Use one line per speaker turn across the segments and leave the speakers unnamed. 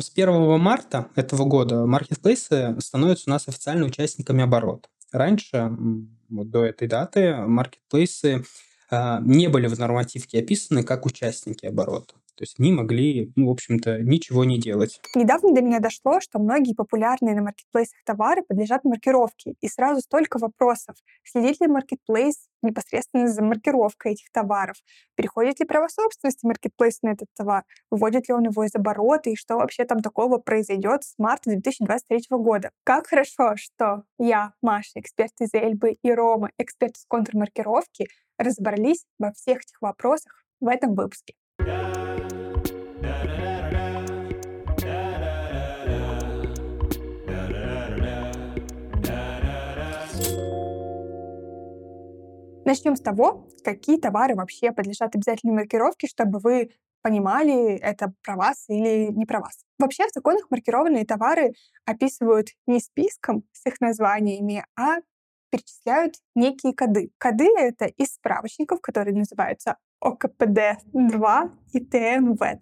С 1 марта этого года маркетплейсы становятся у нас официально участниками оборота. Раньше, вот до этой даты, маркетплейсы а, не были в нормативке описаны как участники оборота. То есть они могли, ну, в общем-то, ничего не делать.
Недавно до меня дошло, что многие популярные на маркетплейсах товары подлежат маркировке. И сразу столько вопросов. Следит ли маркетплейс непосредственно за маркировкой этих товаров? Переходит ли право собственности маркетплейса на этот товар? Выводит ли он его из оборота? И что вообще там такого произойдет с марта 2023 года? Как хорошо, что я, Маша, эксперт из Эльбы, и Рома, эксперт из контрмаркировки, разобрались во всех этих вопросах в этом выпуске. Начнем с того, какие товары вообще подлежат обязательной маркировке, чтобы вы понимали, это про вас или не про вас. Вообще в законах маркированные товары описывают не списком с их названиями, а перечисляют некие коды. Коды — это из справочников, которые называются ОКПД-2 и ТНВЭД.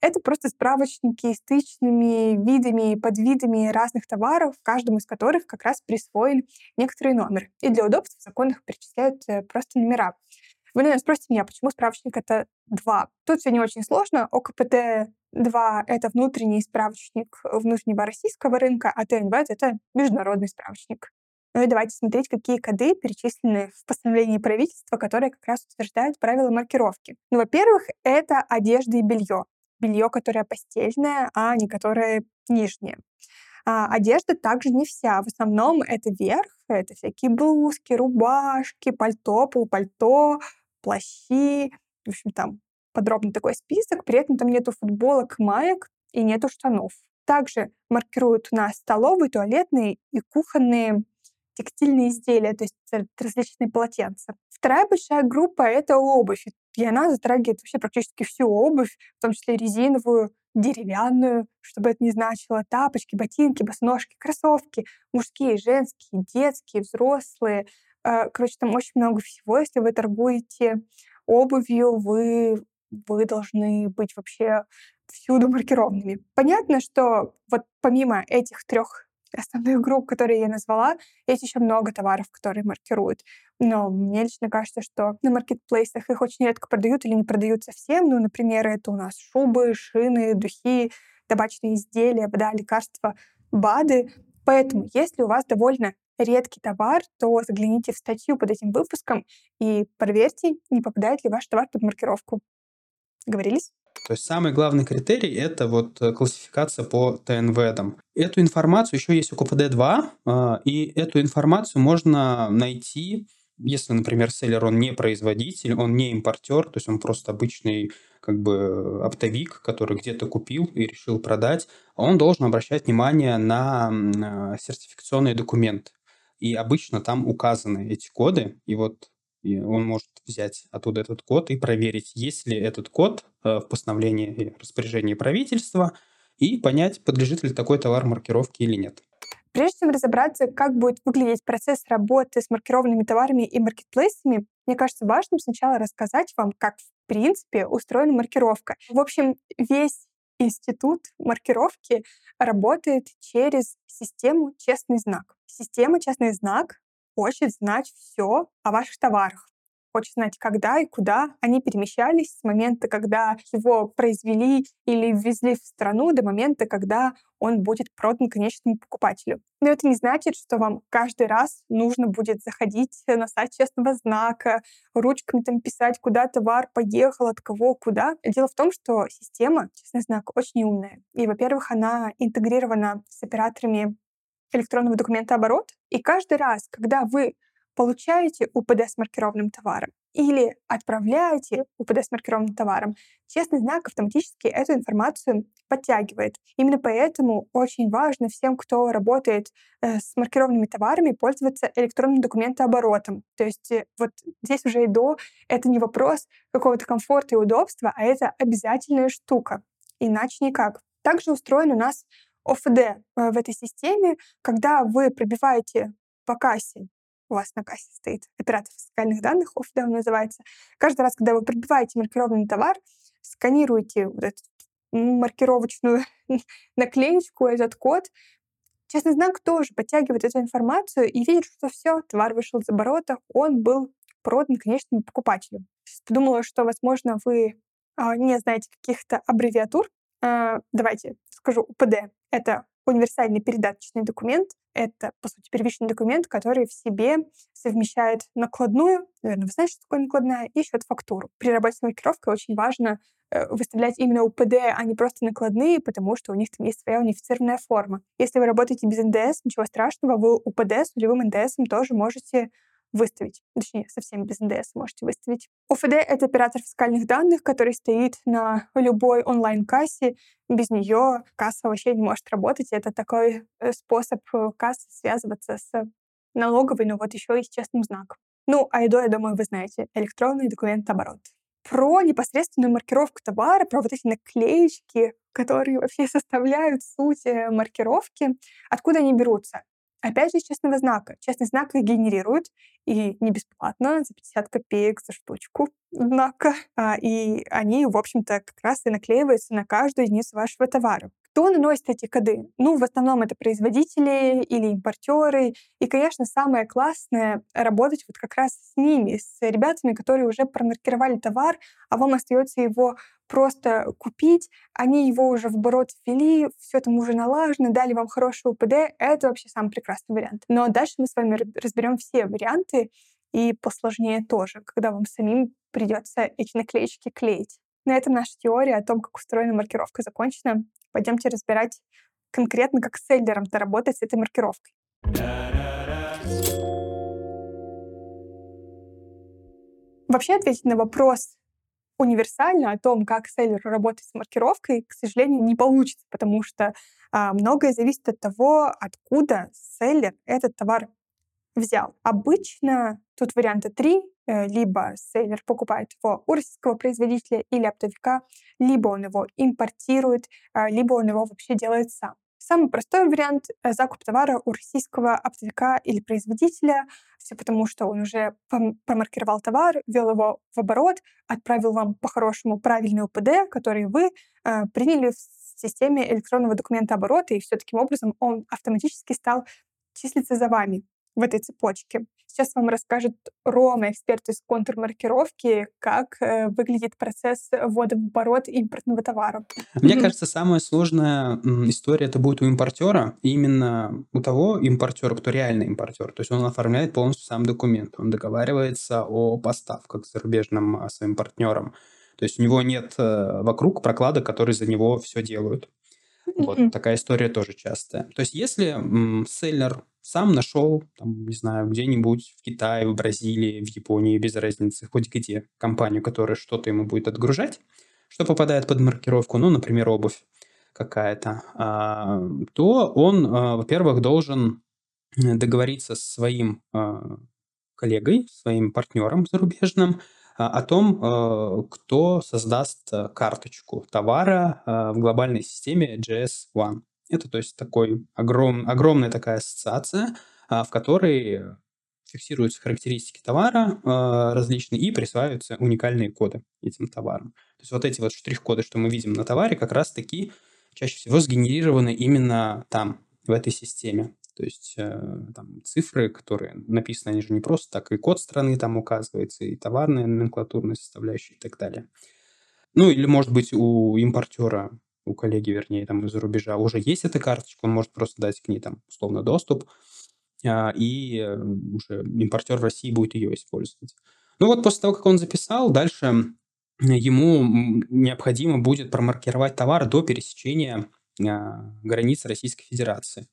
Это просто справочники с тысячными видами и подвидами разных товаров, каждому из которых как раз присвоили некоторые номеры. И для удобства в законах перечисляют э, просто номера. Вы, наверное, спросите меня, почему справочник это 2? Тут все не очень сложно. ОКПТ 2 — это внутренний справочник внутреннего российского рынка, а ТНВ — это международный справочник. Ну и давайте смотреть, какие коды перечислены в постановлении правительства, которые как раз утверждают правила маркировки. Ну, во-первых, это одежда и белье белье, которое постельное, а не которое нижнее. А одежда также не вся. В основном это верх, это всякие блузки, рубашки, пальто, полупальто, плащи. В общем, там подробный такой список. При этом там нету футболок, маек и нету штанов. Также маркируют у нас столовые, туалетные и кухонные текстильные изделия, то есть различные полотенца. Вторая большая группа — это обувь. И она затрагивает вообще практически всю обувь, в том числе резиновую, деревянную, чтобы это не значило, тапочки, ботинки, босоножки, кроссовки, мужские, женские, детские, взрослые. Э, короче, там очень много всего. Если вы торгуете обувью, вы, вы должны быть вообще всюду маркированными. Понятно, что вот помимо этих трех основных групп, которые я назвала, есть еще много товаров, которые маркируют. Но мне лично кажется, что на маркетплейсах их очень редко продают или не продают совсем. Ну, например, это у нас шубы, шины, духи, табачные изделия, вода, лекарства, БАДы. Поэтому, если у вас довольно редкий товар, то загляните в статью под этим выпуском и проверьте, не попадает ли ваш товар под маркировку. Говорились?
То есть самый главный критерий – это вот э, классификация по ТНВ. Эту информацию еще есть у КПД-2, а, и эту информацию можно найти, если, например, селлер, он не производитель, он не импортер, то есть он просто обычный как бы оптовик, который где-то купил и решил продать, он должен обращать внимание на сертификационные документы. И обычно там указаны эти коды, и вот и он может взять оттуда этот код и проверить, есть ли этот код э, в постановлении и распоряжении правительства, и понять, подлежит ли такой товар маркировке или нет.
Прежде чем разобраться, как будет выглядеть процесс работы с маркированными товарами и маркетплейсами, мне кажется важным сначала рассказать вам, как в принципе устроена маркировка. В общем, весь институт маркировки работает через систему «Честный знак». Система «Честный знак» хочет знать все о ваших товарах хочет знать, когда и куда они перемещались с момента, когда его произвели или ввезли в страну, до момента, когда он будет продан конечному покупателю. Но это не значит, что вам каждый раз нужно будет заходить на сайт честного знака, ручками там писать, куда товар поехал, от кого, куда. Дело в том, что система честный знак очень умная. И, во-первых, она интегрирована с операторами электронного документа оборот. И каждый раз, когда вы получаете УПД с маркированным товаром или отправляете УПД с маркированным товаром, честный знак автоматически эту информацию подтягивает. Именно поэтому очень важно всем, кто работает э, с маркированными товарами, пользоваться электронным документооборотом. То есть э, вот здесь уже и до это не вопрос какого-то комфорта и удобства, а это обязательная штука. Иначе никак. Также устроен у нас ОФД э, в этой системе, когда вы пробиваете по кассе, у вас на кассе стоит оператор фискальных данных, ОФД он называется. Каждый раз, когда вы пробиваете маркированный товар, сканируете вот этот маркировочную наклеечку, этот код. Честный знак тоже подтягивает эту информацию и видит, что все, товар вышел из оборота, он был продан конечному покупателю. Подумала, что, возможно, вы а, не знаете каких-то аббревиатур. А, давайте скажу, УПД — это универсальный передаточный документ. Это, по сути, первичный документ, который в себе совмещает накладную, наверное, вы знаете, что такое накладная, и счет фактуру. При работе с маркировкой очень важно э, выставлять именно УПД, а не просто накладные, потому что у них там есть своя унифицированная форма. Если вы работаете без НДС, ничего страшного, вы УПД с нулевым НДСом тоже можете выставить. Точнее, совсем без НДС можете выставить. ОФД — это оператор фискальных данных, который стоит на любой онлайн-кассе. Без нее касса вообще не может работать. Это такой э, способ э, кассы связываться с налоговой, но вот еще и с честным знаком. Ну, а ИДО, я думаю, вы знаете, электронный документ оборот. Про непосредственную маркировку товара, про вот эти наклеечки, которые вообще составляют суть э, маркировки, откуда они берутся. Опять же, честного знака. Честный знак их генерируют, и не бесплатно, за 50 копеек за штучку знака. А, и они, в общем-то, как раз и наклеиваются на каждую единицу вашего товара. Кто наносит эти коды? Ну, в основном это производители или импортеры. И, конечно, самое классное — работать вот как раз с ними, с ребятами, которые уже промаркировали товар, а вам остается его просто купить. Они его уже в оборот ввели, все там уже налажено, дали вам хороший УПД. Это вообще самый прекрасный вариант. Но дальше мы с вами разберем все варианты, и посложнее тоже, когда вам самим придется эти наклеечки клеить. На этом наша теория о том, как устроена маркировка, закончена. Пойдемте разбирать конкретно, как с селлером-то работать с этой маркировкой. Вообще ответить на вопрос универсально о том, как селлеру работать с маркировкой, к сожалению, не получится, потому что а, многое зависит от того, откуда селлер этот товар взял. Обычно тут варианта три. Э, либо селлер покупает его у российского производителя или оптовика, либо он его импортирует, а, либо он его вообще делает сам. Самый простой вариант — закуп товара у российского оптовика или производителя, все потому, что он уже промаркировал товар, ввел его в оборот, отправил вам по-хорошему правильный УПД, который вы э, приняли в системе электронного документа оборота, и все таким образом он автоматически стал числиться за вами в этой цепочке. Сейчас вам расскажет Рома, эксперт из контрмаркировки, как э, выглядит процесс ввода в оборот импортного товара.
Мне кажется, самая сложная история это будет у импортера, именно у того импортера, кто реальный импортер. То есть он оформляет полностью сам документ, он договаривается о поставках с зарубежным а, своим партнером. То есть у него нет э, вокруг прокладок, которые за него все делают. Вот такая история тоже частая. То есть если м, селлер сам нашел, там, не знаю, где-нибудь в Китае, в Бразилии, в Японии, без разницы, хоть где, компанию, которая что-то ему будет отгружать, что попадает под маркировку, ну, например, обувь какая-то, а, то он, а, во-первых, должен договориться со своим а, коллегой, своим партнером зарубежным о том, кто создаст карточку товара в глобальной системе JS One. Это, то есть, такой огром, огромная такая ассоциация, а, в которой фиксируются характеристики товара э, различные и присваиваются уникальные коды этим товарам. То есть вот эти вот штрих-коды, что мы видим на товаре, как раз-таки чаще всего сгенерированы именно там, в этой системе. То есть э, там цифры, которые написаны, они же не просто так, и код страны там указывается, и товарная номенклатурная составляющая и так далее. Ну или, может быть, у импортера у коллеги, вернее, там из-за рубежа уже есть эта карточка, он может просто дать к ней там условно доступ, а, и э, уже импортер в России будет ее использовать. Ну вот после того, как он записал, дальше ему необходимо будет промаркировать товар до пересечения а, границы Российской Федерации.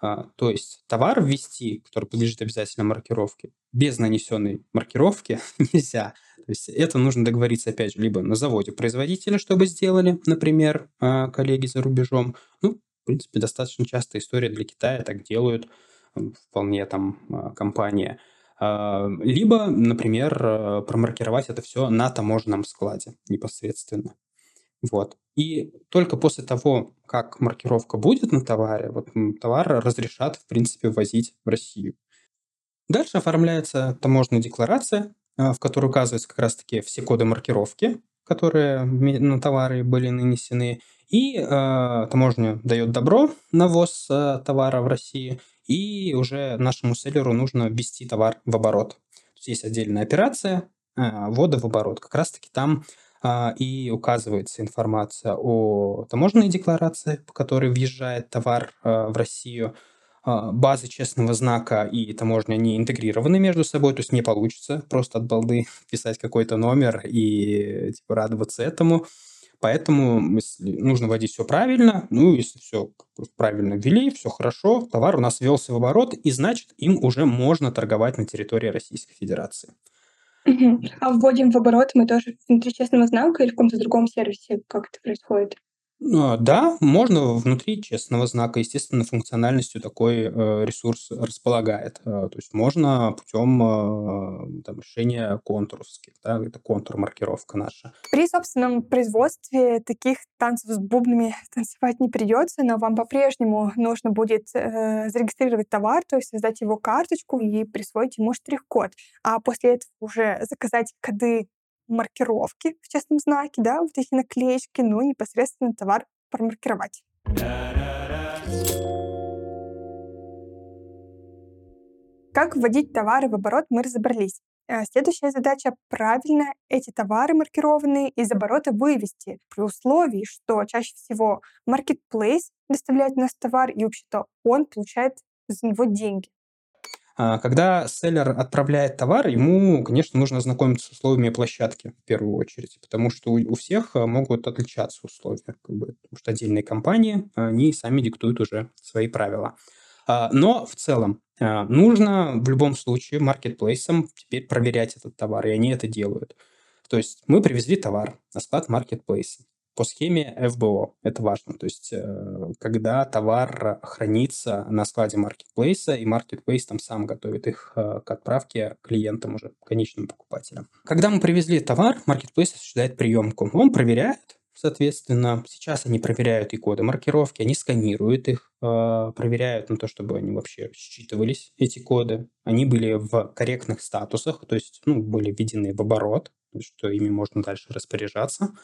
А, то есть товар ввести, который подлежит обязательно маркировке, без нанесенной маркировки нельзя. То есть это нужно договориться, опять же, либо на заводе производителя, чтобы сделали, например, а, коллеги за рубежом. Ну, в принципе, достаточно частая история для Китая, так делают вполне там а, компания. Либо, например, промаркировать это все на таможенном складе непосредственно. Вот. И только после того, как маркировка будет на товаре, вот товар разрешат, в принципе, ввозить в Россию. Дальше оформляется таможенная декларация, а, в которой указываются как раз-таки все коды маркировки, которые на товары были нанесены, и э, таможня дает добро на ввоз э, товара в Россию, и уже нашему селлеру нужно ввести товар в оборот. То есть, есть отдельная операция э, ввода в оборот. Как раз-таки там и указывается информация о таможенной декларации, по которой въезжает товар э, в Россию, а, базы честного знака и таможня не интегрированы между собой, то есть не получится просто от балды писать какой-то номер и типа, радоваться этому. Поэтому если нужно вводить все правильно, ну, если все правильно ввели, все хорошо, товар у нас ввелся в оборот, и значит, им уже можно торговать на территории Российской Федерации.
А вводим в оборот мы тоже внутри честного знака или в каком-то другом сервисе? Как это происходит?
А, да, можно внутри честного знака. Естественно, функциональностью такой э, ресурс располагает. Э, то есть можно путем э, там, решения контуровских, да, это контур-маркировка наша.
При собственном производстве таких танцев с бубнами танцевать не придется, но вам по-прежнему нужно будет зарегистрировать товар, то есть создать его карточку и присвоить ему штрих-код. А после этого уже заказать коды маркировки в честном знаке, да, вот эти наклеечки, ну, непосредственно товар промаркировать. Как вводить товары в оборот, мы разобрались. Э, следующая задача — правильно эти товары маркированные из оборота вывести, при условии, что чаще всего marketplace доставляет нас товар, и вообще-то он получает за него деньги.
А, когда селлер отправляет товар, ему, конечно, нужно ознакомиться с условиями площадки в первую очередь, потому что у всех а, могут отличаться условия, как бы, потому что отдельные компании, они сами диктуют уже свои правила. А, но в целом нужно в любом случае маркетплейсам теперь проверять этот товар, и они это делают. То есть мы привезли товар на склад маркетплейса по схеме ФБО. Это важно. То есть, э, когда товар хранится на складе маркетплейса, и маркетплейс там сам готовит их э, к отправке клиентам уже, конечным покупателям. Когда мы привезли товар, маркетплейс осуществляет приемку. Он проверяет, соответственно. Сейчас они проверяют и коды маркировки, они сканируют их, э, проверяют на то, чтобы они вообще считывались, эти коды. Они были в корректных статусах, то есть ну, были введены в оборот, что ими можно дальше распоряжаться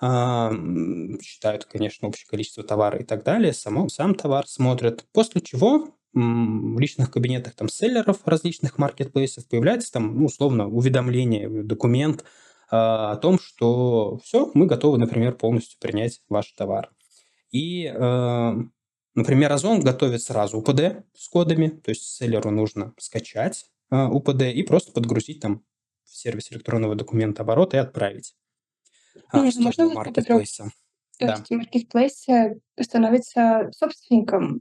считают, конечно, общее количество товара и так далее, само, сам товар смотрят, после чего в личных кабинетах там селлеров различных маркетплейсов появляется там, ну, условно, уведомление, документ а, о том, что все, мы готовы, например, полностью принять ваш товар. И, э, например, Озон готовит сразу УПД с кодами, то есть селлеру нужно скачать э, УПД и просто подгрузить там в сервис электронного документа оборота и отправить
а, Нет, можно маркетплейса. То да. есть маркетплейс становится собственником.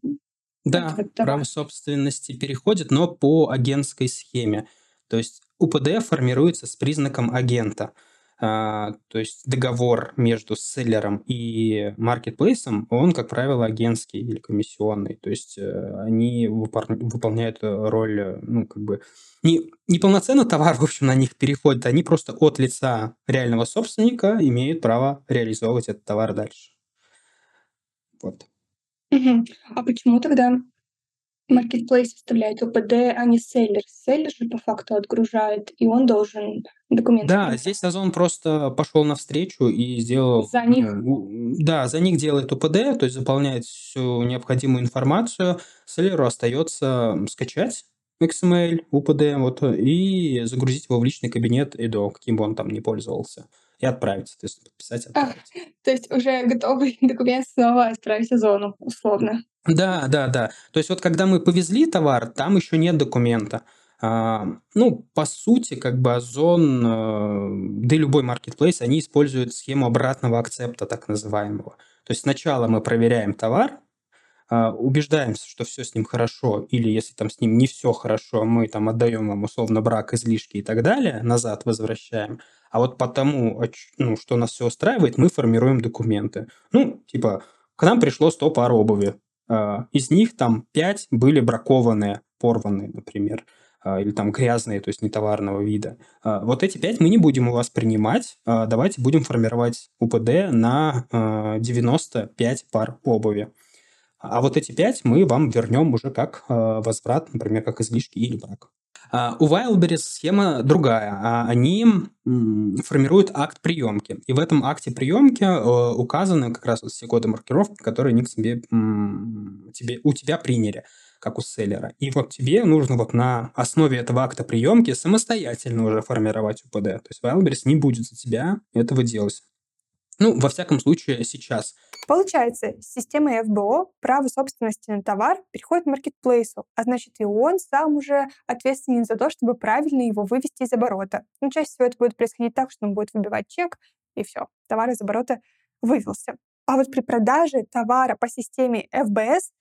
Да, право собственности переходит, но по агентской схеме. То есть УПД формируется с признаком агента. А, то есть договор между селлером и маркетплейсом, он, как правило, агентский или комиссионный. То есть э, они выполняют роль, э, ну, как бы, не, не полноценно товар, в общем, на них переходит, они просто от лица реального собственника имеют право реализовывать этот товар дальше. Вот.
А почему тогда Маркетплейс выставляет ОПД, а не селлер. Селлер же по факту отгружает, и он должен документы
Да, здесь Озон просто пошел навстречу и сделал...
За них?
Да, за них делает ОПД, то есть заполняет всю необходимую информацию. Селлеру остается скачать XML, УПД, вот, и загрузить его в личный кабинет ЭДО, каким бы он там ни пользовался и отправить, соответственно, подписать, отправить.
А, то есть уже готовый документ снова отправить Озону, условно.
Да, да, да. То есть вот когда мы повезли товар, там еще нет документа. А, ну, по сути, как бы Озон, э, да и любой маркетплейс, они используют схему обратного акцепта, так называемого. То есть сначала мы проверяем товар, а, убеждаемся, что все с ним хорошо, или если там с ним не все хорошо, мы там отдаем вам условно брак, излишки и так далее, назад возвращаем. А вот потому, ну, что нас все устраивает, мы формируем документы. Ну, типа, к нам пришло 100 пар обуви. А, из них там 5 были бракованные, порванные, например или там грязные, то есть не товарного вида. Вот эти пять мы не будем у вас принимать. Давайте будем формировать УПД на 95 пар обуви. А вот эти пять мы вам вернем уже как возврат, например, как излишки или брак. А, у Wildberries схема другая. А, они формируют акт приемки. И в этом акте приемки указаны как раз все коды маркировки, которые они к себе, тебе, у тебя приняли как у селлера. И вот тебе нужно вот на основе этого акта приемки самостоятельно уже формировать УПД. То есть Wildberries не будет за тебя этого делать. Ну, во всяком случае, сейчас.
Получается, с системой ФБО право собственности на товар переходит маркетплейсу, а значит и он сам уже ответственен за то, чтобы правильно его вывести из оборота. Ну, чаще всего это будет происходить так, что он будет выбивать чек, и все, товар из оборота вывелся. А вот при продаже товара по системе ФБС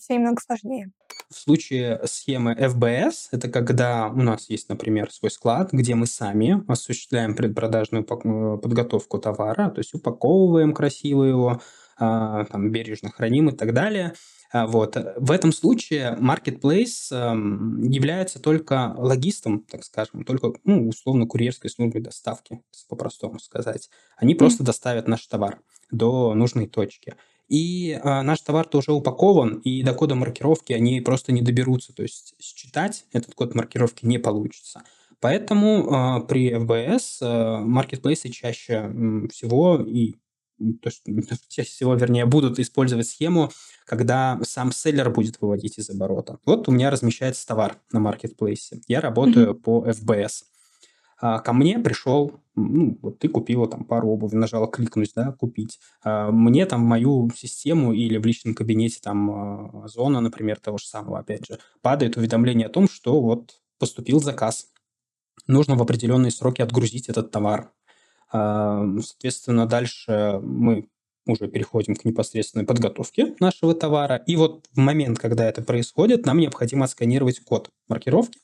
все немного сложнее.
В случае схемы FBS, это когда у нас есть, например, свой склад, где мы сами осуществляем предпродажную э, подготовку товара, то есть упаковываем красиво его, а, там, бережно храним и так далее. А, вот. В этом случае marketplace эм, является только логистом, так скажем, только, ну, условно, курьерской службой доставки, по-простому сказать. Они mm. просто доставят наш товар до нужной точки. И э, наш товар-то уже упакован, и до кода маркировки они просто не доберутся. То есть считать этот код маркировки не получится. Поэтому э, при FBS э, маркетплейсы чаще всего и то, что, чаще всего, вернее, будут использовать схему, когда сам селлер будет выводить из оборота. Вот у меня размещается товар на маркетплейсе. Я работаю mm-hmm. по FBS. А, ко мне пришел, ну, вот ты купила там пару обуви, нажала кликнуть, да, купить. А, мне там в мою систему или в личном кабинете там а, зона, например, того же самого, опять же, падает уведомление о том, что вот поступил заказ. Нужно в определенные сроки отгрузить этот товар. Соответственно, дальше мы уже переходим к непосредственной подготовке нашего товара. И вот в момент, когда это происходит, нам необходимо отсканировать код маркировки,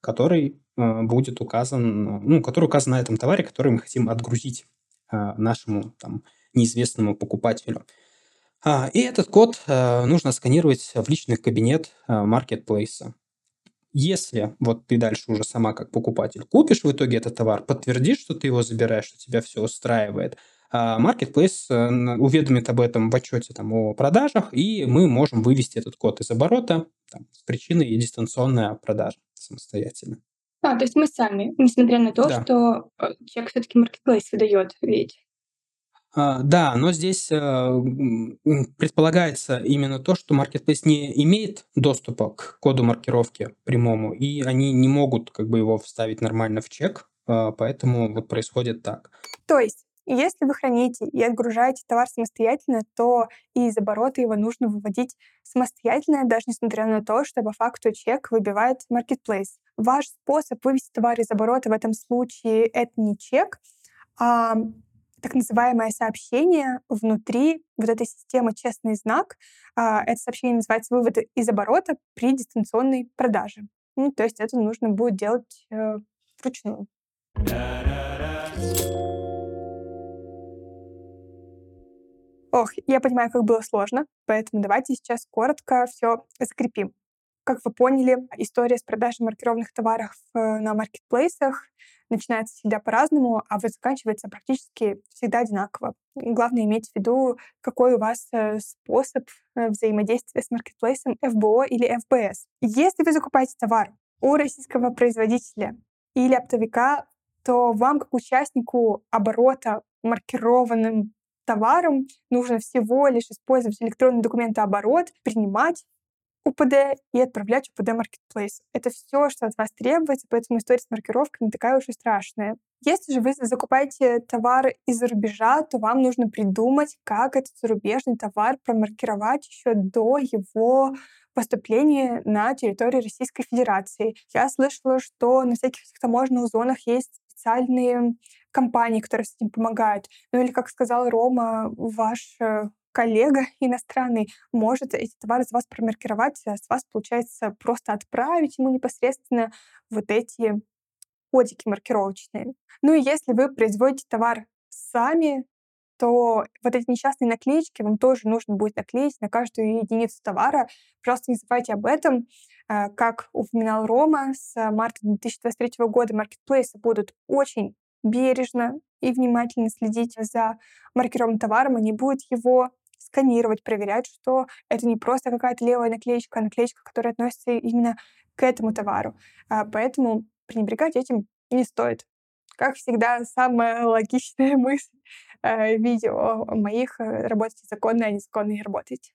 который э, будет указан, ну, который указан на этом товаре, который мы хотим отгрузить э, нашему там, неизвестному покупателю. А, и этот код э, нужно сканировать в личный кабинет маркетплейса. Если вот ты дальше уже сама как покупатель купишь в итоге этот товар, подтвердишь, что ты его забираешь, что тебя все устраивает, Marketplace уведомит об этом в отчете там, о продажах, и мы можем вывести этот код из оборота там, с причиной дистанционная продажа самостоятельно.
А, то есть мы сами, несмотря на то, да. что э, человек все-таки маркетплейс выдает, ведь.
А, да, но здесь а, предполагается именно то, что маркетплейс не имеет доступа к коду маркировки прямому, и они не могут как бы его вставить нормально в чек, а, поэтому вот происходит так.
То есть если вы храните и отгружаете товар самостоятельно, то и из оборота его нужно выводить самостоятельно, даже несмотря на то, что по факту чек выбивает marketplace. Ваш способ вывести товар из оборота в этом случае — это не чек, а так называемое сообщение внутри вот этой системы «Честный знак». А, это сообщение называется «Вывод из оборота при дистанционной продаже». Ну, то есть это нужно будет делать э, вручную. Ох, я понимаю, как было сложно, поэтому давайте сейчас коротко все закрепим. Как вы поняли, история с продажей маркированных товаров э, на маркетплейсах начинается всегда по-разному, а вот заканчивается практически всегда одинаково. Главное иметь в виду, какой у вас э, способ э, взаимодействия с маркетплейсом FBO или FBS. Если вы закупаете товар у российского производителя или оптовика, то вам, как участнику оборота маркированным товаром нужно всего лишь использовать электронный документооборот, принимать УПД и отправлять УПД Marketplace. Это все, что от вас требуется, поэтому история с маркировкой не такая уж и страшная. Если же вы закупаете товар из-за рубежа, то вам нужно придумать, как этот зарубежный товар промаркировать еще до его поступления на территорию Российской Федерации. Я слышала, что на всяких таможенных зонах есть специальные компании, которые с этим помогают. Ну или, как сказал Рома, ваш э, коллега иностранный может эти товары за вас промаркировать, а с вас, получается, просто отправить ему непосредственно вот эти кодики маркировочные. Ну и если вы производите товар сами, то вот эти несчастные наклеечки вам тоже нужно будет наклеить на каждую единицу товара. Просто не забывайте об этом. Э, как упоминал Рома, с марта 2023 года маркетплейсы будут очень бережно и внимательно следить за маркированным товаром, они будут его сканировать, проверять, что это не просто какая-то левая наклеечка, а наклеечка, которая относится именно к этому товару. А, поэтому пренебрегать этим не стоит. Как всегда, самая логичная мысль э, видео моих э, «Работайте законно, а незаконно не работайте».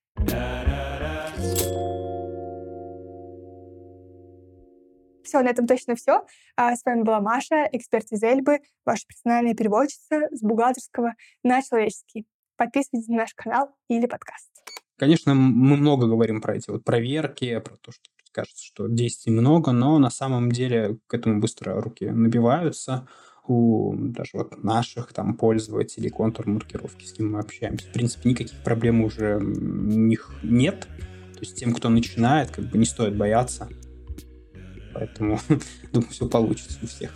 Все, на этом точно все. А с вами была Маша, эксперт из Эльбы, ваша персональная переводчица с бухгалтерского на человеческий. Подписывайтесь на наш канал или подкаст.
Конечно, мы много говорим про эти вот проверки, про то, что кажется, что действий много, но на самом деле к этому быстро руки набиваются у даже вот наших там пользователей контур маркировки, с кем мы общаемся. В принципе, никаких проблем уже у них нет. То есть тем, кто начинает, как бы не стоит бояться. Поэтому, думаю, все получится у всех.